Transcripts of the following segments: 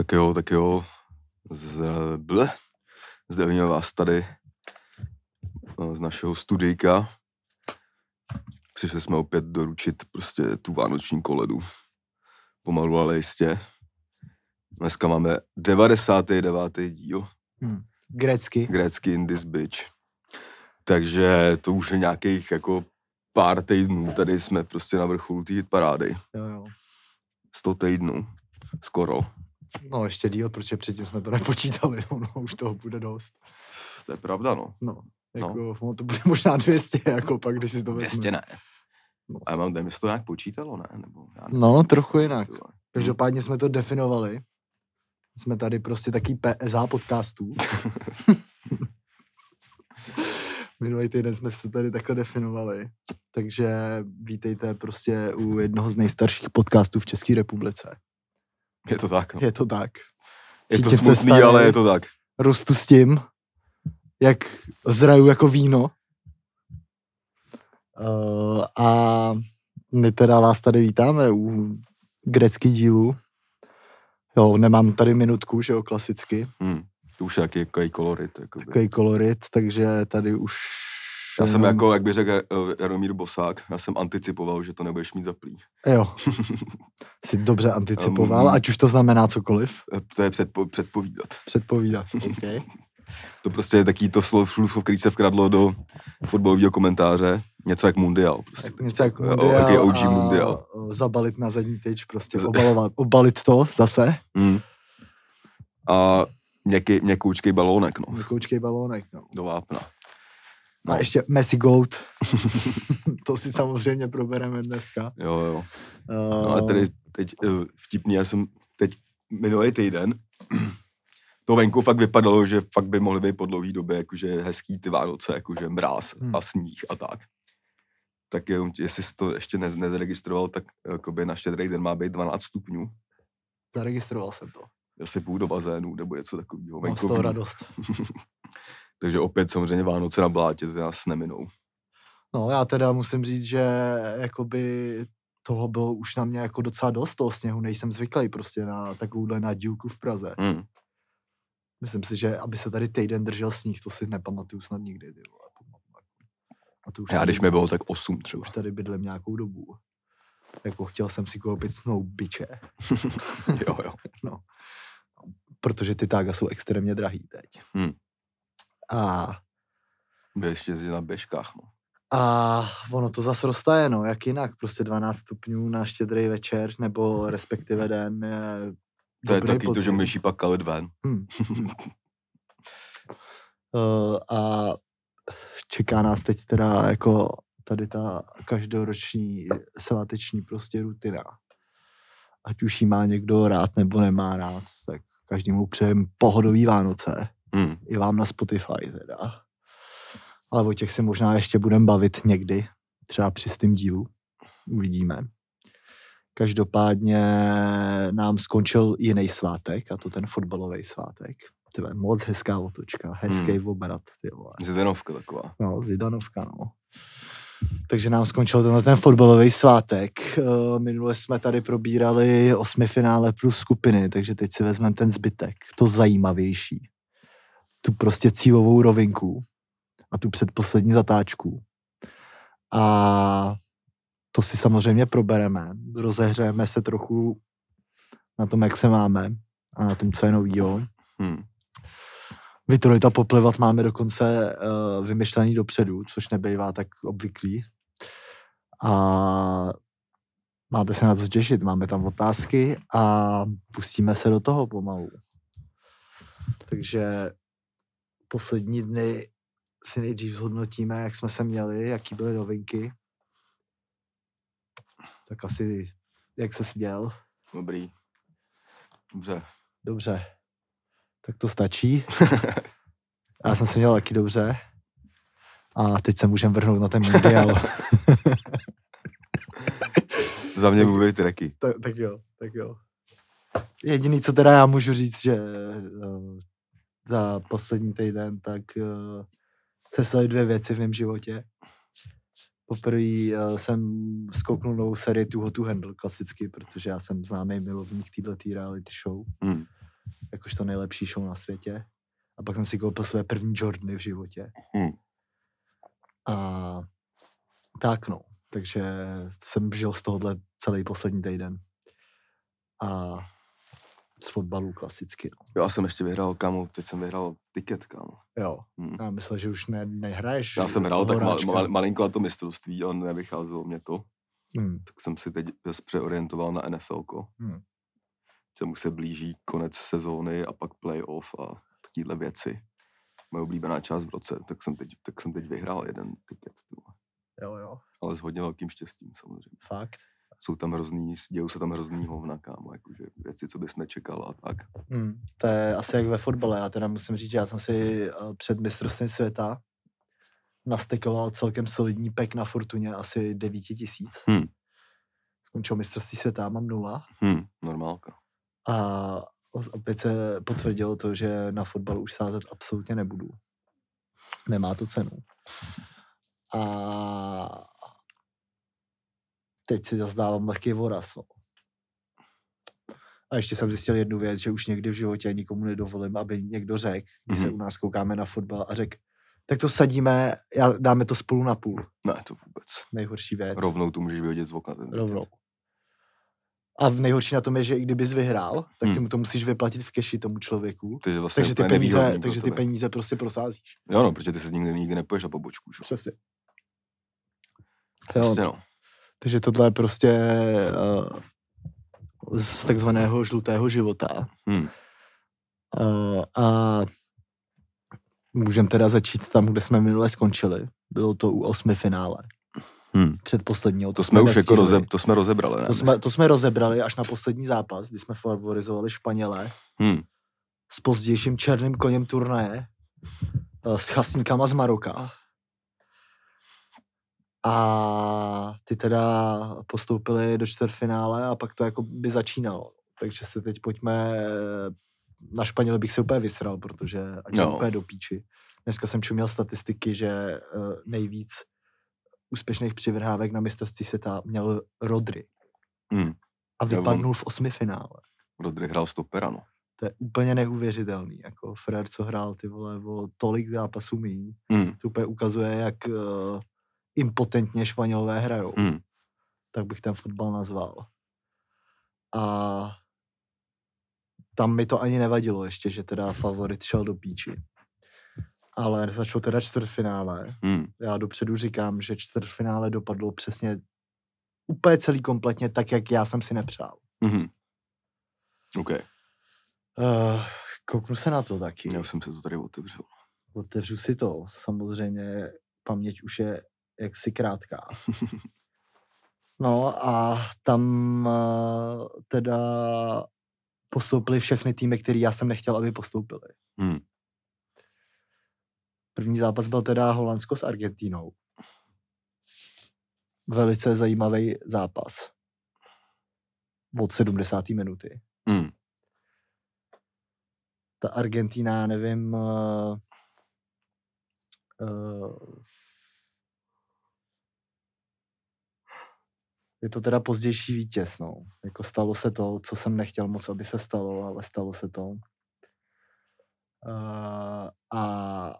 Tak jo, tak jo. Z, ble. Zdravíme vás tady eh, z našeho studijka. Přišli jsme opět doručit prostě tu vánoční koledu. Pomalu, ale jistě. Dneska máme 99. díl. Hmm. Grecky. Grecky in this bitch. Takže to už je nějakých jako pár týdnů. Tady jsme prostě na vrcholu té parády. Jo, jo. 100 týdnů. Skoro. No ještě díl, protože předtím jsme to nepočítali, ono už toho bude dost. To je pravda, no. No, jako, no. to bude možná 200, jako pak, když si to vezme. 200 ne. No, A já mám, nevím, to nějak počítalo, ne? Nebo já nevím, no trochu jinak. Každopádně jsme to definovali. Jsme tady prostě taký PSA podcastů. Minulý týden jsme to tady takhle definovali. Takže vítejte prostě u jednoho z nejstarších podcastů v České republice. Je to tak, no. Je to tak. Je to Cítím se smutný, starý. ale je to tak. Rostu s tím, jak zraju jako víno. Uh, a my teda vás tady vítáme u grecký dílu. Jo, nemám tady minutku, že jo, klasicky. Hmm. To už je jaký, jaký kolorit. Jakoby. Takový kolorit, takže tady už... Já jsem jenom- jako, jak by řekl eh, Jaromír Bosák, já jsem anticipoval, že to nebudeš mít zaplý. Jo. Jsi dobře anticipoval, Um, ať už to znamená cokoliv. Eh, To je předpo, předpovídat. Předpovídat. Okay. To prostě je taký to slov, slovo, který se vkradlo do fotbalového komentáře. Něco jak mundial. Prostě. Jako něco jako mundial jaký OG a mundial. zabalit na zadní tyč, prostě obalovat, obalit to zase. Hmm. A měkký, měkoučkej balónek, no. Měkoučkej balónek, no. Do vápna. A ještě Messi Goat. to si samozřejmě probereme dneska. Jo, jo. Uh, No ale tedy teď eh, vtipný, já jsem teď minulý týden, to venku fakt vypadalo, že fakt by mohly být po dlouhý době jakože hezký ty Vánoce, jakože mráz Hmm. a sníh a tak. Tak jenom, jestli jsi to ještě nez, nezaregistroval, tak jakoby na štědrý den má být 12 stupňů. Zaregistroval jsem to. Asi půjdu do bazénu nebo něco takového. Mám z toho radost. Takže opět samozřejmě Vánoce na blátě z nás neminou. No já teda musím říct, že jakoby toho bylo už na mě jako docela dost toho sněhu, nejsem zvyklý prostě na takovouhle nadílku v Praze. Hmm. Myslím si, že aby se tady týden držel sníh, to si nepamatuju snad nikdy. Ty vole. A to už Já když mi bylo tak 8 třeba. už tady bydlím nějakou dobu. Jako chtěl jsem si koupit snow biče, jo, jo. protože ty tága jsou extrémně drahý teď. Hmm. A Byl ještě na běžkách, no. A ono to zase roztaje, no, jak jinak, prostě 12 stupňů na štědrý večer, nebo respektive den je To je taky to, že pocit. myší pak kalit ven. Hm. uh, a čeká nás teď teda jako tady ta každoroční sváteční prostě rutina. Ať už jí má někdo rád nebo nemá rád, tak každému přejem pohodový Vánoce. Hmm. I vám na Spotify teda. Ale o těch se možná ještě budeme bavit někdy, třeba při stým dílu. Uvidíme. Každopádně nám skončil jiný svátek, a to ten fotbalový svátek. To je moc hezká otočka, hezký Hmm. obrat. Zidanovka taková. No, Zidanovka, no. Takže nám skončil tenhle ten fotbalový svátek. Eh, Minule jsme tady probírali osmifinále plus skupiny, takže teď si vezmeme ten zbytek, to zajímavější. Tu prostě cílovou rovinku a tu předposlední zatáčku. A to si samozřejmě probereme. Rozehřejeme se trochu na tom, jak se máme a na tom, co je novýho. Hmm. A poplivat máme dokonce uh, vymyšlený dopředu, což nebejvá tak obvyklý. A máte se na co těšit, máme tam otázky a pustíme se do toho pomalu. Takže poslední dny si nejdřív zhodnotíme, jak jsme se měli, jaký byly novinky. Tak asi, jak se směl. Dobrý. Dobře. Dobře. Tak to stačí. Já jsem se měl taky dobře. A teď se můžeme vrhnout na ten mundial. Za mě mluví tracky. tak, tak jo, tak jo. Jediný, co teda já můžu říct, že uh, za poslední týden, tak uh, se staly dvě věci v mém životě. Poprvé uh, jsem zkouknul novou sérii Too Hot to Handle klasicky, protože já jsem známý milovník této reality show. Hmm. jakož to nejlepší show na světě. A pak jsem si koupil své první Jordany v životě. Hmm. A tak no, takže jsem žil z tohohle celý poslední týden. A z fotbalu klasicky, no. Já jsem ještě vyhrál, kámo, teď jsem vyhrál tiket, kámo. Jo, Hmm. já myslel, že už ne, nehraješ. Já jsem hrál tak mal, mal, malinko na to mistrovství, ale nevycházelo mě to. Hmm. Tak jsem si teď přeorientoval na NFL. Hmm. Už se blíží konec sezóny a pak playoff a takovéhle věci. Moje oblíbená část v roce, tak jsem teď, tak jsem teď vyhrál jeden tiket. Jo, jo, Ale s hodně velkým štěstím samozřejmě. fakt. Jsou tam hrozný, dějou se tam hrozný hovna, kámo, jakože věci, co bys nečekal a tak. Hmm. To je asi jak ve fotbale. Já teda musím říct, že já jsem si eh, před mistrovstvím světa nastekoval celkem solidní pek na Fortuně, asi 9 tisíc. Hmm. Skončil mistrovství světa, mám nula. Hm, normálka. A opět se potvrdilo to, že na fotbal už sázet absolutně nebudu. Nemá to cenu. A teď si zase dávám lehký voraz. No. A ještě jsem zjistil jednu věc, že už někdy v životě nikomu nedovolím, aby někdo řekl, když se Mhm. u nás koukáme na fotbal a řekl, tak to sadíme, já, dáme to spolu na půl. Ne, to vůbec. Nejhorší věc. Rovnou to můžeš vyhodit z okna. Rovnou. A nejhorší na tom je, že i kdybys vyhrál, tak ty Hmm. mu to musíš vyplatit v keši tomu člověku. Takže, vlastně Takže ty, peníze, takže ty peníze prostě prosázíš. Jo, no, protože ty se nikdy, nikdy nepoješ na pobočku, že? Přesně. Jo, Prostě, no. Takže tohle je prostě uh, z takzvaného žlutého života. Hm. Uh, a můžeme teda začít tam, kde jsme minule skončili. Bylo to u osmi finále. Hm. Předposledního. To jsme už jako roze, to jsme rozebrali, ne? to, jsme, to jsme rozebrali až na poslední zápas, kdy jsme favorizovali Španělé Hm. s pozdějším černým koněm turnaje eh, s chasníkama z Maroka. A ty teda postoupili do čtvrtfinále a pak to jako by začínalo. Takže se teď pojďme, na Španěle bych se úplně vysral, protože ať No. úplně do píči. Dneska jsem čuměl statistiky, že eh, nejvíc úspěšných přivrhávek na mistrovství světa měl Rodry. Hm. A vypadnul v osmi finále. Rodry hrál stopera, no. To je úplně neuvěřitelný. Jako Fred, co hrál ty vole o tolik zápasů míň, Hm. to úplně ukazuje, jak uh, impotentně Španělové hrajou. Hm. Tak bych ten fotbal nazval. A tam mi to ani nevadilo ještě, že teda favorit šel do píči. Ale začalo teda čtvrtfinále. Hm. Já dopředu říkám, že čtvrtfinále dopadlo přesně úplně celý kompletně tak, jak já jsem si nepřál. Hm. OK, Uh, kouknu se na to taky. já už jsem se to tady otevřel. Otevřu si to. Samozřejmě paměť už je jaksi krátká. No a tam uh, teda postoupili všechny týmy, které já jsem nechtěl, aby postoupili. Hm. První zápas byl teda Holandsko s Argentínou. Velice zajímavý zápas. Od 70. minuty. Hm. ta Argentina, nevím, uh, uh, je to teda pozdější vítěz, no. Jako stalo se to, co jsem nechtěl moc, aby se stalo, ale stalo se to. Uh, a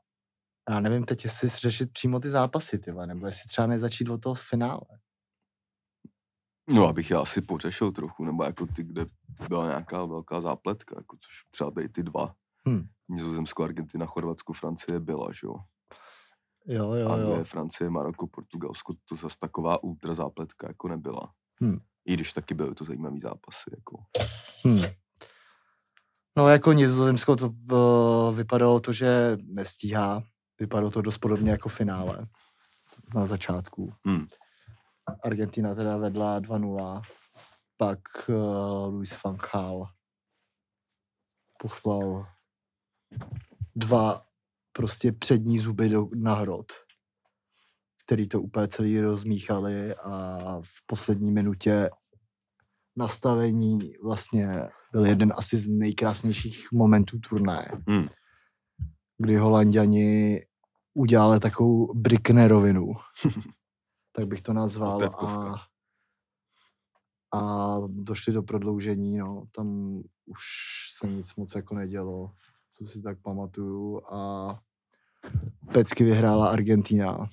já nevím teď, jestli řešit přímo ty zápasy, tyva, nebo jestli třeba nezačít od toho finále. No, abych já asi pořešil trochu, nebo jako ty, kde byla nějaká velká zápletka, jako což třeba tady ty dva. Hm. Nizozemsko, Argentina, Chorvatsko, Francie byla, že jo? Jo, jo, Anglie, jo. Francie, Maroko, Portugalsko, to zase taková ultra zápletka jako nebyla. Hm. I když taky byly to zajímavý zápasy, jako. Hmm. No jako Nizozemsko to uh, vypadalo to, že nestíhá. Vypadalo to dost podobně jako finále na začátku. Hm. Argentina teda vedla 2-0. Pak uh, Luis van Gaal poslal dva prostě přední zuby do, na hrot, který to úplně celý rozmíchali a v poslední minutě nastavení vlastně byl jeden asi z nejkrásnějších momentů turnaje, Hm. kdy Holanděni udělali takovou Bricknerovinu, tak bych to nazval. A, a došli do prodloužení, no, tam už se nic moc jako nedělo, co si tak pamatuju a pecky vyhrála Argentina.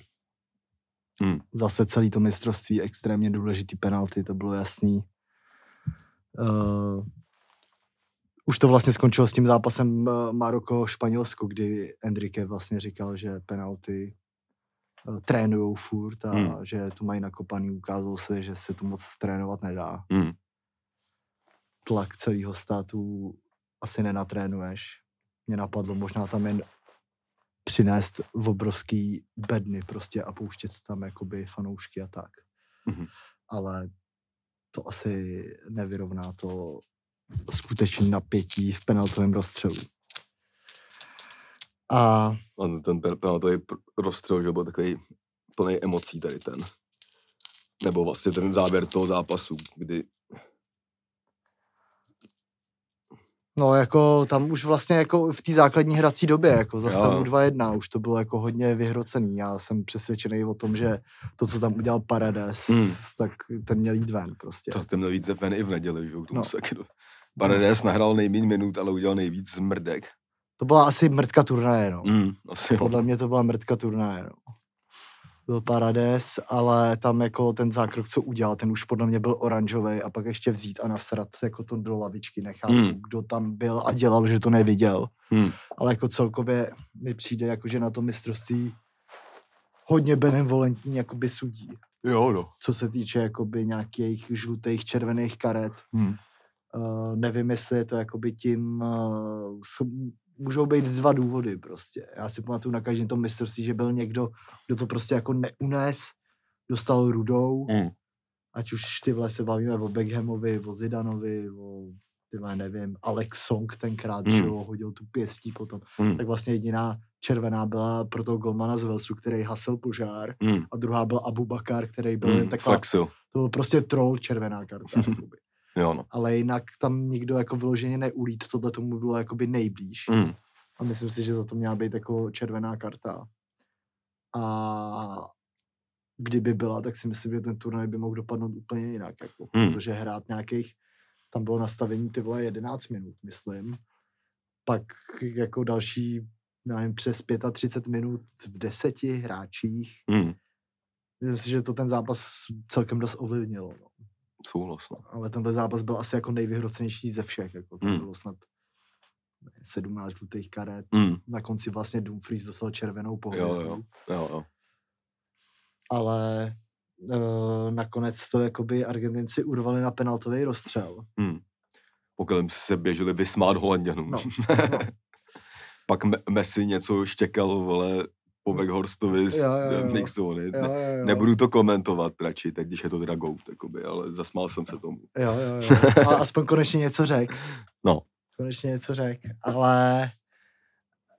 Hmm. Zase celý to mistrovství, extrémně důležitý penalty, to bylo jasný. Uh, už to vlastně skončilo s tím zápasem eh, Maroko-Španělsko, kdy Enrique vlastně říkal, že penalty uh, trénujou furt a Hmm. že to mají nakopaný. Ukázalo se, že se to moc trénovat nedá. Hmm. Tlak celého státu asi nenatrénuješ. Mě napadlo možná tam jen přinést obrovský bedny prostě a pouštět tam jakoby fanoušky a tak. Mhm. Ale to asi nevyrovná to skutečné napětí v penaltovém rozstřelu. A A ten pen- penaltový rozstřel, že byl takový plný emocí tady ten. Nebo vlastně ten závěr toho zápasu, kdy no jako tam už vlastně jako v té základní hrací době, jako za Jo, stavu jo. 2-1, už to bylo jako hodně vyhrocený. Já jsem přesvědčený o tom, že to, co tam udělal Paredes, Hmm. tak ten měl jít ven prostě. to ten měl víc ven i v neděli, že jo, k tomu No. se Paredes nahrál nejméně minut, ale udělal nejvíc zmrdek. To byla asi mrtka turnaje, no. Mm, asi jo. Podle mě to byla mrtka turnaje, no. Byl Parades, ale tam jako ten zákrok, co udělal, ten už podle mě byl oranžový a pak ještě vzít a nasrat jako to do lavičky, nechápu, Hmm. kdo tam byl a dělal, že to neviděl. Mm, Ale jako celkově mi přijde, jako že na to mistrovství hodně benevolentní jakoby sudí. jo, no. Co se týče jakoby nějakých žlutých, červených karet. Mm. Uh, nevím, jestli je to jakoby tím, uh, můžou být dva důvody prostě. Já si pamatuju na každém tom mistrovství, že byl někdo, kdo to prostě jako neunes, dostal rudou, Mm. ať už ty se bavíme o Beckhamovi, o Zidanovi, o ty vole, nevím, Alex Song tenkrát, Mm. že jo, hodil tu pěstí potom. Mm. Tak vlastně jediná červená byla pro toho golmana z Velsu, který hasil požár Mm. a druhá byl Abu Bakar, který byl jen Mm. taková, Flexil. to byl prostě troll červená karta. Jo, no. ale jinak tam nikdo jako vyloženě neulít, tohle tomu bylo jakoby nejblíž. Mm. A myslím si, že za to měla být jako červená karta. A kdyby byla, tak si myslím, že ten turnaj by mohl dopadnout úplně jinak. Jako, Hmm. Protože hrát nějakých, tam bylo nastavení ty vole 11 minut, myslím. Pak jako další, nevím, přes 35 minut v deseti hráčích. Mm. Myslím si, že to ten zápas celkem dost ovlivnilo. No. Souhlas, no. ale tenhle zápas byl asi jako nejvyhrocenější ze všech. Jako tam Hmm. bylo snad 17 žlutých karet. Mm. Na konci vlastně Dumfries dostal červenou po Jo, jo. Jo, jo. ale uh, nakonec to jakoby Argentinci urvali na penaltový rozstřel. Mm. Pokud se běželi vysmát Holanděnům. No, no. Pak Me- Messi něco štěkal, vole, po Weghorstovi z jo, jo. Nebudu to komentovat radši, teď když je to teda goat, jakoby, ale zasmál jsem se tomu. Jo, jo, jo. Ale aspoň konečně něco řek. No. Konečně něco řek. Ale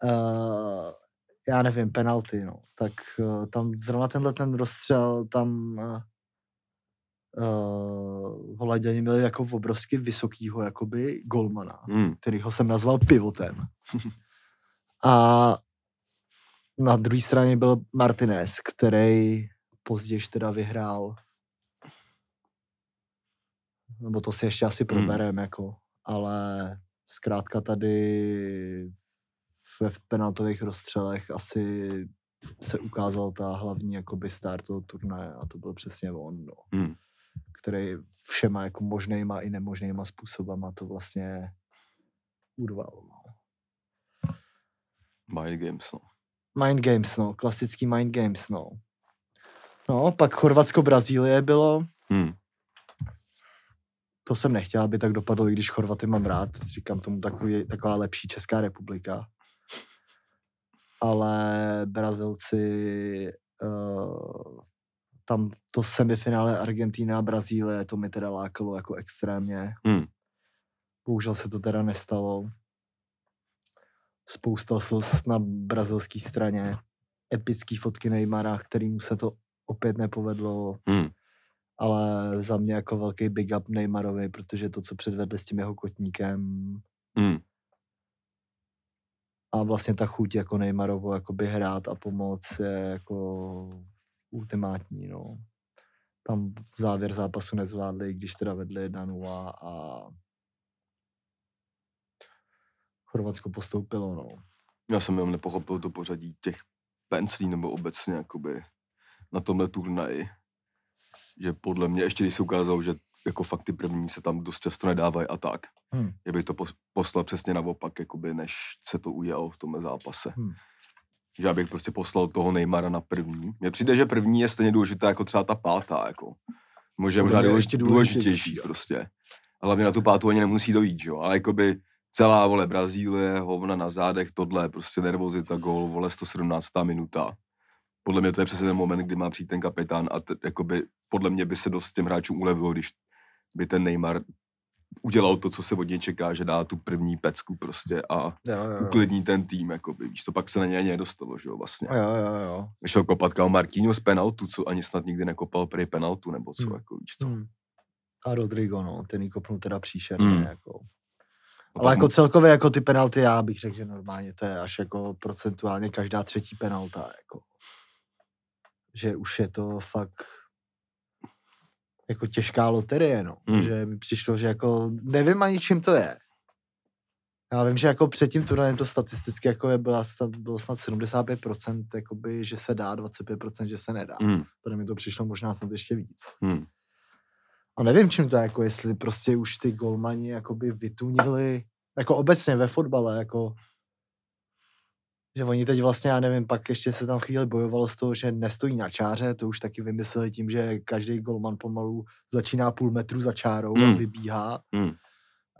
uh, já nevím, penalty, no. Tak uh, tam zrovna tenhle ten rozstřel, tam uh, uh, Holanděni měli jako obrovsky vysokýho jakoby golmana, Mm. kterýho jsem nazval pivotem. A na druhé straně byl Martinez, který později teda vyhrál nebo to si ještě asi proberem, jako, ale zkrátka tady ve v penaltových rozstřelech asi se ukázal ta hlavní jakoby star toho turnaje a to byl přesně on, no, Mm. který všema jako možnýma i nemožnýma způsobama to vlastně urval. No. Mind games, no. Mind games, no, klasický mind games, no. No, pak Chorvatsko-Brazílie bylo, Mm. to jsem nechtěl, aby tak dopadlo, i když Chorvaty mám rád. Říkám tomu takový, taková lepší Česká republika. Ale Brazilci, uh, tam to semifinále Argentína a Brazílie, to mi teda lákalo jako extrémně. Mm. Bohužel se to teda nestalo. Spousta slz na brazilské straně. Epický fotky Neymara, kterýmu se to opět nepovedlo Mm. ale za mě jako velký big up Neymarovi, protože to, co předvedli s tím jeho kotníkem Mm. a vlastně ta chuť jako Neymarovo jakoby hrát a pomoc je jako ultimátní, no. Tam závěr zápasu nezvládli, když teda vedli 1-0 a Chorvatsko postoupilo, no. Já jsem jenom nepochopil to pořadí těch penclí nebo obecně jakoby na tomhle turnaji. Že podle mě, ještě když se ukázalo, že jako fakt ty první se tam dost často nedávají a tak. Hmm. Je by to pos- poslal přesně naopak, jakoby, než se to udělalo v tomhle zápase. Hmm. Že já bych prostě poslal toho Neymara na první. Mně přijde, že první je stejně důležitá jako třeba ta pátá, jako. Možná možná důležitější důležitější, prostě. A hlavně na tu pátou ani nemusí dojít, jo. Ale jakoby celá, vole, Brazílie, hovna na zádech, tohle, prostě nervozita, gól, vole, 117. minuta. Podle mě to je přesně ten moment, kdy má přijít ten kapitán a t- jakoby, podle mě by se dost těm hráčům ulevilo, když by ten Neymar udělal to, co se od něj čeká, že dá tu první pecku prostě a Jo, jo, jo. uklidní ten tým, jakoby, víš, to pak se na něj ani nedostalo, že jo, vlastně. Jo, jo, jo. Vyšel kopat kámo Marquinhos z penaltu, co ani snad nikdy nekopal prý penaltu, nebo co, Hmm. jako víš co. Hmm. A Rodrigo, no, ten jí kopnul teda příšerně, Hmm. jako. A Ale pak jako mu- celkově jako ty penalty, já bych řekl, že normálně to je až jako procentuálně každá třetí penalta, jako. Že už je to fakt jako těžká loterie, no. Hmm. Že mi přišlo, že jako nevím ani čím to je. Já vím, že jako před tím turnajem to statisticky jako je byla, bylo snad 75%, jakoby, že se dá, 25%, že se nedá. Hmm, Tady mi to přišlo možná snad ještě víc. hmm. A nevím, čím to je, jako jestli prostě už ty golmani jakoby vytunili, jako obecně ve fotbale, jako že oni teď vlastně, já nevím, pak ještě se tam chvíli bojovalo z toho, že nestojí na čáře, to už taky vymysleli tím, že každý golman pomalu začíná půl metru za čárou a Hmm. vybíhá, Hmm.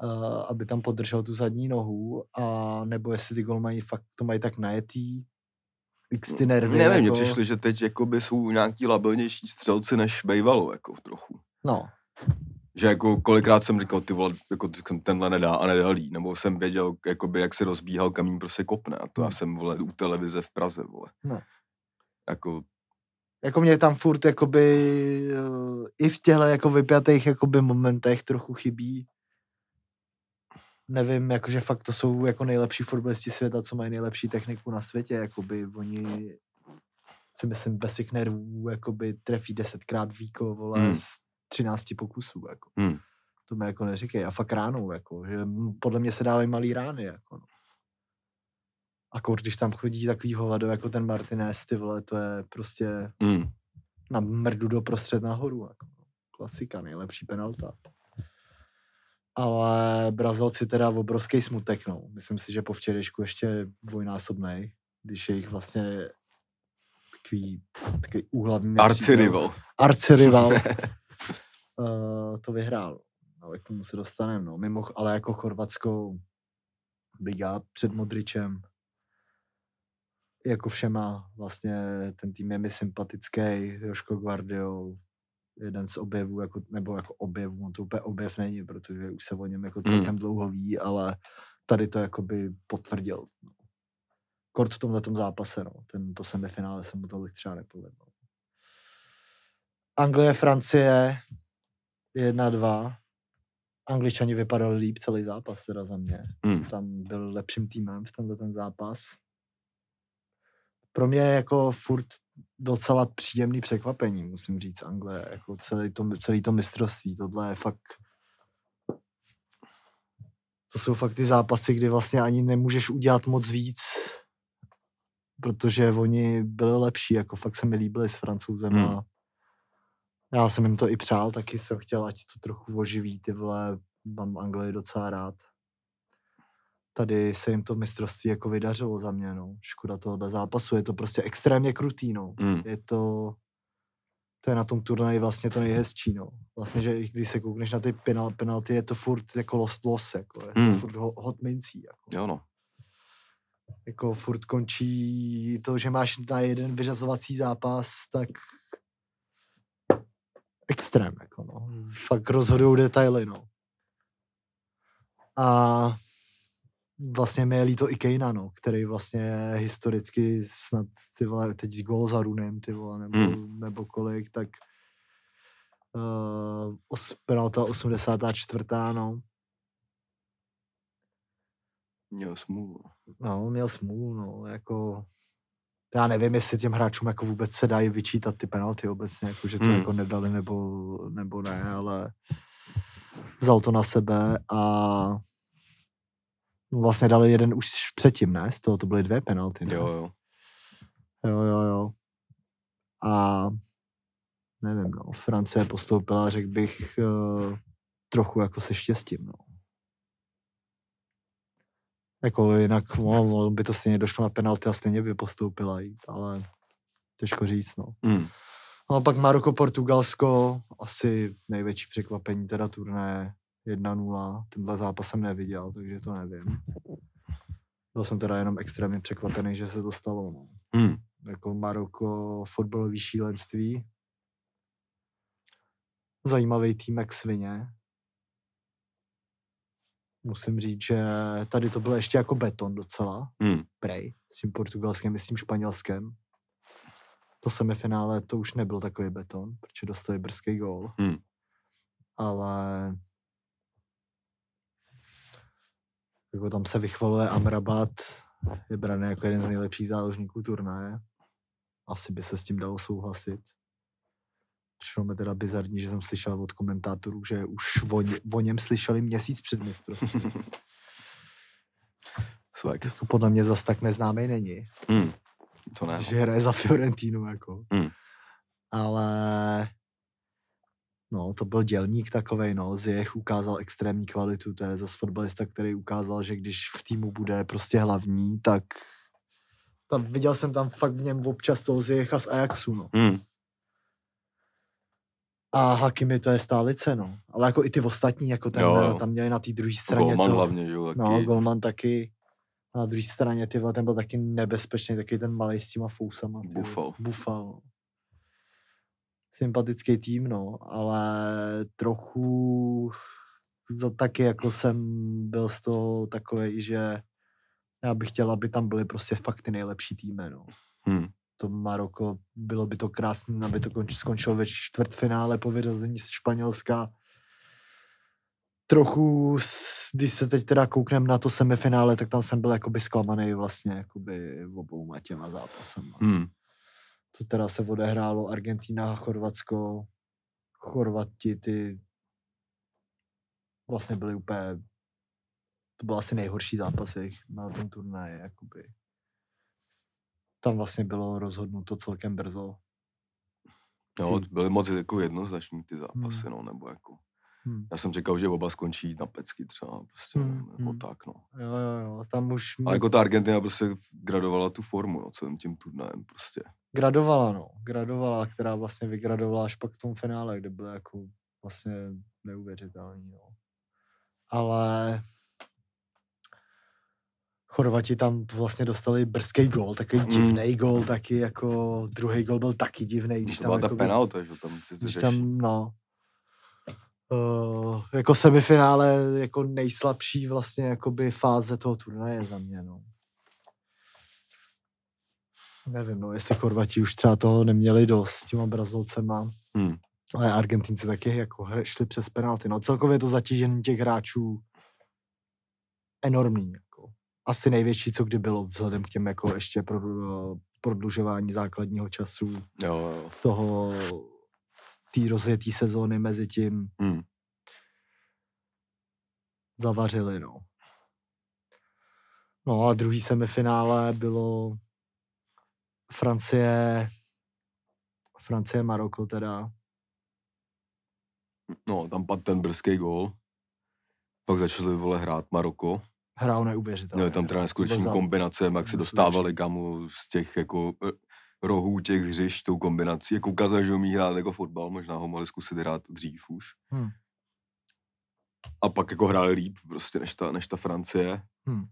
uh, aby tam podržel tu zadní nohu, a nebo jestli ty golmani fakt to mají tak najetý, x ty nervy. Nevím, mně jako, přišlo, že teď jakoby jsou nějaký labilnější střelci než bejvalo, jako trochu. No, Že jako kolikrát jsem říkal, ty vole, jako tenhle nedá a nedalí, nebo jsem věděl, jakoby, jak se rozbíhal kamín prostě kopne a to já Hmm. jsem, vole, u televize v Praze, vole. No. Jako, jako mě tam furt jakoby uh, i v těchto jako vypjatých jakoby momentech trochu chybí. Nevím, jakože fakt to jsou jako nejlepší fotbalisti světa, co mají nejlepší techniku na světě, jakoby oni si myslím bez těch nervů jakoby trefí desetkrát víko, vole, Hmm. Z 13 pokusů, jako. hmm. To mi jako neříkej. A fakt ránou, jako, že podle mě se dávají malý rány, jako no. A když tam chodí takový hovado jako ten Martinez, ty vole, to je prostě Hmm. na mrdu do prostřed nahoru. Jako. Klasika, nejlepší penalta. Ale Brazilci teda obrovský smutek, no. Myslím si, že po včerejšku ještě dvojnásobnej, když je jich vlastně takový, takový úhlavní. Arcirival. Arcirival. uh, to vyhrál. Ale k tomu se dostaneme, no. Mimo, ale jako Chorvatsko liga před Modričem jako všema, vlastně ten tým je mi sympatický, Joško Guardiol, jeden z objevů, jako, nebo jako objevů, on to úplně objev není, protože už se o něm jako celkem dlouho ví, ale tady to jakoby potvrdil. No. Kort v tomhle zápase, no. Ten, to semifinále se mu tolik třeba nepovedlo. Anglie, Francie, 1-2. Angličani vypadali líp celý zápas teda za mě. Hmm. Tam byl lepším týmem v tenhle ten zápas. Pro mě je jako furt docela příjemný překvapení, musím říct, Anglie. Jako celý to, celý to mistrovství. Tohle je fakt to jsou fakt ty zápasy, kdy vlastně ani nemůžeš udělat moc víc, protože oni byli lepší, jako fakt se mi líbili s francouzem Hmm. a já jsem jim to i přál, taky jsem chtěl, ať to trochu oživí, ty vole, mám Anglii docela rád. Tady se jim to mistrovství jako vydařilo za mě, no. Škoda tohohle zápasu, je to prostě extrémně krutý, no. Hmm. Je to, to je na tom turnaji vlastně to nejhezčí, no. Vlastně, že když se koukneš na ty penal, penalty, je to furt jako lost loss, jako, je to Hmm. furt ho- hot mincí, jako Jo no. jako furt končí to, že máš na jeden vyřazovací zápas, tak extrém, jako no. Fakt rozhodují detaily, no. A vlastně mi je líto i Kejna, no, který vlastně je historicky snad, ty vole, teď gol za Runem, ty vole, nebo, Hmm. nebo kolik, tak uh, os, penalta 84. no. Měl smůlu. No, měl smůlu, no, jako... Já nevím, jestli těm hráčům jako vůbec se dají vyčítat ty penalty obecně, jako že to Hmm. jako nedali nebo, nebo ne, ale vzal to na sebe a Vlastně dali jeden už předtím, ne? Z toho to byly dvě penalty, ne? Jo, jo. Jo, jo, jo. A nevím, no, Francie postoupila, řekl bych, uh, trochu jako se štěstím, no. Jako jinak no, by to stejně došlo na penalty a stejně by postoupila jít, ale těžko říct, no. Mm. No a pak Maroko, Portugalsko, asi největší překvapení teda turné 1-0. Tenhle zápas jsem neviděl, takže to nevím. Byl jsem teda jenom extrémně překvapený, že se to stalo. No. Mm. Jako Maroko, fotbalový šílenství. Zajímavý tým jak svině. Musím říct, že tady to bylo ještě jako beton docela. Mm. Prej, s tím portugalským i s tím španělském. To semifinále to už nebyl takový beton, protože dostali brzký gól. Hmm. Ale jako tam se vychvaluje Amrabat, je braný jako jeden z nejlepších záložníků turnaje. Asi by se s tím dalo souhlasit. Přišlo mi teda bizarní, že jsem slyšel od komentátorů, že už o, ně, o něm slyšeli měsíc před mistrovstvím. Jako podle mě zas tak neznámý není. Mm. To ne. že hraje za Fiorentinu, jako. Hmm. Ale no, to byl dělník takovej, no, Ziyech ukázal extrémní kvalitu, to je zase fotbalista, který ukázal, že když v týmu bude prostě hlavní, tak tam, viděl jsem tam fakt v něm občas toho Ziyecha z Ajaxu, no. Mm. A Hakimi to je stálice, no. Ale jako i ty ostatní, jako ten, Jo, jo, jo. tam měli na té druhé straně Golman to, hlavně, že jo, taky. no, Golman taky. A na druhé straně, ty ten byl taky nebezpečný, taky ten malý s těma fousama. Buffal. Buffal. no. Sympatický tým, no, ale trochu za taky jako jsem byl z toho takový, že já bych chtěl, aby tam byly prostě fakt ty nejlepší týmy, no. Mm. To Maroko, bylo by to krásné, aby to konč, skončilo ve čtvrtfinále po vyřazení z Španělska. Trochu, když se teď teda kouknem na to semifinále, tak tam jsem byl jakoby zklamaný vlastně jakoby obou těma zápasem. Mm. To teda se odehrálo Argentina, Chorvatsko, Chorvati, ty vlastně byly úplně, to byl asi nejhorší zápas jejich na tom turnaji, jakoby. Tam vlastně bylo rozhodnuto celkem brzo. Jo, Ty- byly moc jako jednoznačný ty zápasy, Hmm. no, nebo jako. Hmm. Já jsem čekal, že oba skončí na pecky třeba, prostě, Hmm, nebo hmm. tak, no. Jo, jo, jo, tam už Ale jako ta Argentina prostě gradovala tu formu, no, celým tím turnajem, prostě. gradovala, no, gradovala, která vlastně vygradovala až pak v tom finále, kde bylo jako vlastně neuvěřitelný, no. Ale Chorvati tam vlastně dostali brzký gol, takový Mm. divný gol, taky jako druhý gol byl taky divný, když to tam byla ta penalta, že tam si když tam, no, uh, jako semifinále jako nejslabší vlastně jakoby fáze toho turnaje za mě, no. Nevím, no, jestli Chorvati už třeba toho neměli dost s těma Brazilcema, Hmm. ale Argentinci taky jako šli přes penalty. No celkově to zatížení těch hráčů enormní. Asi největší, co kdy bylo, vzhledem k těm jako ještě pro, prodlužování základního času Jo, jo. toho té rozjetý sezóny mezi tím Hmm. zavařili, no. No a druhý semifinále bylo Francie, Francie, Maroko teda. No, tam padl ten brzký gól. Pak začali, vole, hrát Maroko. Hrál neuvěřitelně. Měli tam teda neskutečný za- kombinace, jak neskutečný. dostávali kamu z těch jako eh, rohů těch hřišť tou kombinací. Jako ukázali, že umí hrát jako fotbal, možná ho mohli zkusit hrát dřív už. Hmm. A pak jako hráli líp prostě než ta, než ta Francie. Hmm.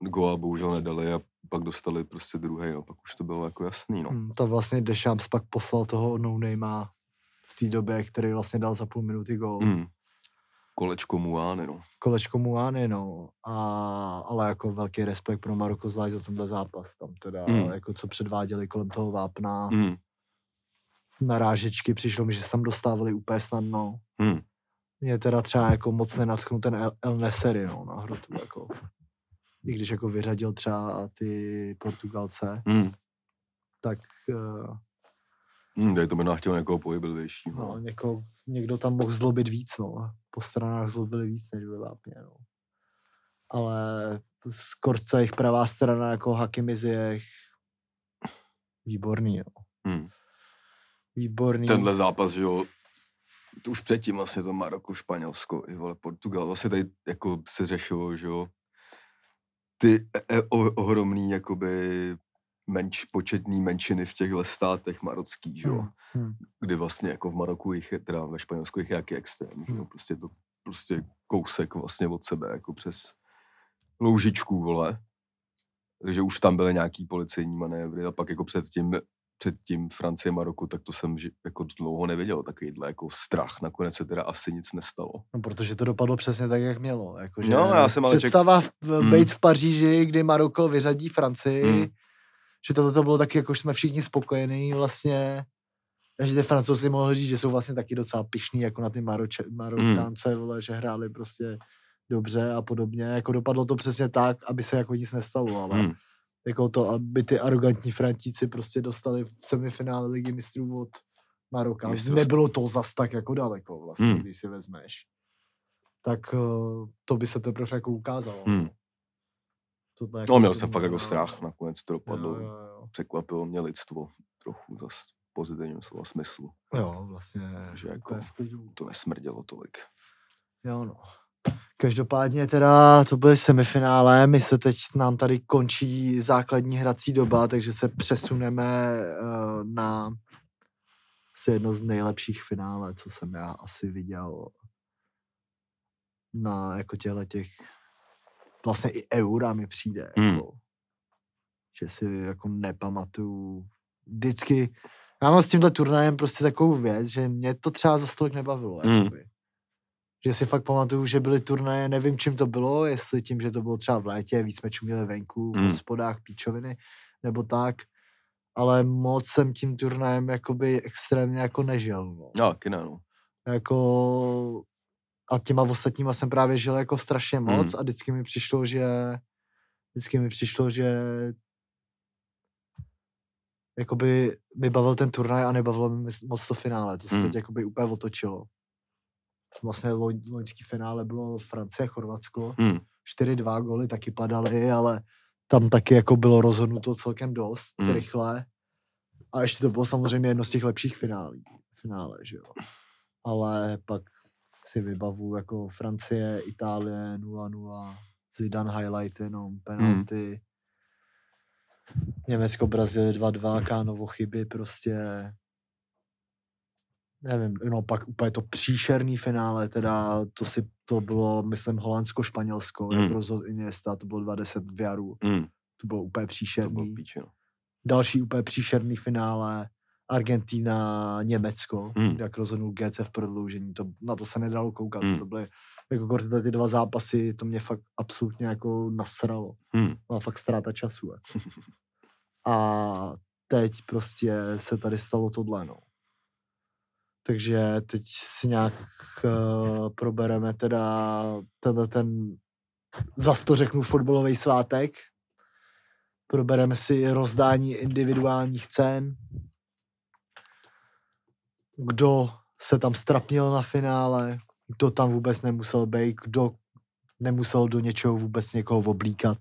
Goa bohužel nedali a pak dostali prostě druhý, no pak už to bylo jako jasný, no. Hmm, to vlastně Deschamps pak poslal toho no v té době, který vlastně dal za půl minuty gol. Hmm. Kolečko Muány, no. Kolečko Muány, no. A, ale jako velký respekt pro Maroko zvlášť za tenhle zápas. Tam teda, Hmm. jako co předváděli kolem toho vápna, Hmm. narážečky, přišlo mi, že se tam dostávali úplně snadno. Hmm. Mě teda třeba jako moc nenadchnul ten El, El Neseri, no, na hrotu, jako. I když jako vyřadil třeba ty Portugalce, Hmm. tak uh, Hmm, tady to by chtěl někoho pohyblivějšího. no, No. něko, někdo tam mohl zlobit víc, no. Po stranách zlobili víc, než ve vápně, no. ale skoro ta jejich pravá strana jako Hakimi Ziyech, výborný, jo. Hmm. Výborný. Tenhle zápas, že jo, to už předtím vlastně to Maroko, Španělsko, i vole, Portugal, vlastně tady jako se řešilo, že jo, ty e- e- ohromný, jakoby, menč, početný menšiny v těchto státech marocký, že jo, Hmm, hmm. kdy vlastně jako v Maroku jich je, teda ve Španělsku jich je jaký extrém, že jo, Hmm. prostě to, prostě kousek vlastně od sebe, jako přes loužičku, vole. Takže už tam byly nějaký policejní manévry a pak jako předtím, předtím Francie, Maroko, tak to jsem ži- jako dlouho neviděl, takovýhle jako strach. Nakonec se teda asi nic nestalo. No, protože to dopadlo přesně tak, jak mělo. Jako, že No, já jsem ale ček- představa ček... Hmm. být v Paříži, kdy Maroko vyřadí Francii, Hmm. Že tohle to bylo taky, jako jsme všichni spokojení vlastně. Že ty francouzi mohli říct, že jsou vlastně taky docela pišní jako na ty Maroče, Marokánce, vole, že hráli prostě dobře a podobně. Jako dopadlo to přesně tak, aby se jako nic nestalo, ale Hmm. jako to, aby ty arrogantní Frantíci prostě dostali v semifinále ligy mistrů od Maroka. Mistrovství. Nebylo to zas tak jako daleko vlastně, Hmm. když si vezmeš. Tak eh, to by se teprve jako ukázalo. Hmm. Tohle jako No, měl jsem fakt jako strach, nakonec to Jo, dopadlo. jo, jo. Překvapilo mě lidstvo trochu zase pozitivním slova smyslu. jo, vlastně. Že jako-. To nesmrdělo tolik. Jo, no. Každopádně teda to byly semifinále, my se teď, nám tady končí základní hrací doba, takže se přesuneme uh, na asi jedno z nejlepších finále, co jsem já asi viděl na jako těchto těch, vlastně i eura mi přijde, Hmm. jako, že si jako nepamatuju, vždycky, já mám s tímhle turnajem prostě takovou věc, že mě to třeba za stolik nebavilo, Hmm. jakoby že si fakt pamatuju, že byly turnaje, nevím čím to bylo, jestli tím, že to bylo třeba v létě, víc jsme čuměli venku, v Mm. hospodách, píčoviny, nebo tak, ale moc jsem tím turnajem jakoby extrémně jako nežil, no. No, no. Jako a těma ostatníma jsem právě žil jako strašně moc Mm. a vždycky mi přišlo, že vždycky mi přišlo, že jakoby mi bavil ten turnaj a nebavilo mi moc to finále. To se Mm. teď jakoby úplně otočilo. Vlastně loň, loňský finále bylo Francie, Chorvatsko. Hmm. 4-2 goly taky padaly, ale tam taky jako bylo rozhodnuto celkem dost Mm. rychle. A ještě to bylo samozřejmě jedno z těch lepších finálí, finále, že jo. Ale pak si vybavu jako Francie, Itálie 0-0, Zidane highlight jenom, penalty. Německo, Brazílie 2-2, Kánovo chyby prostě. Nevím, no pak úplně to příšerný finále, teda to si, to bylo, myslím, Holandsko-Španělsko, mm. jak rozhodl Iniesta, to bylo 20 v Jaru, Hmm. to bylo úplně To příšerný. bylo píče, no. Další úplně příšerný finále, Argentina, Německo, Mm. mm. jak rozhodnul GC v prodloužení, to, na to se nedalo koukat, Mm. to byly jako ty dva zápasy, to mě fakt absolutně jako nasralo. Hmm. Byla fakt ztráta času. Jako. A teď prostě se tady stalo tohle, no. Takže teď si nějak uh, probereme teda tenhle ten, zas to řeknu, fotbalový svátek. Probereme si rozdání individuálních cen. Kdo se tam strapnil na finále, kdo tam vůbec nemusel být, kdo nemusel do něčeho vůbec někoho oblíkat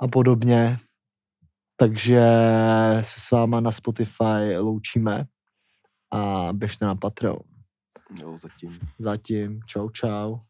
a podobně. Takže se s váma na Spotify loučíme a běžte na Patreon. Jo, zatím. Zatím čau čau.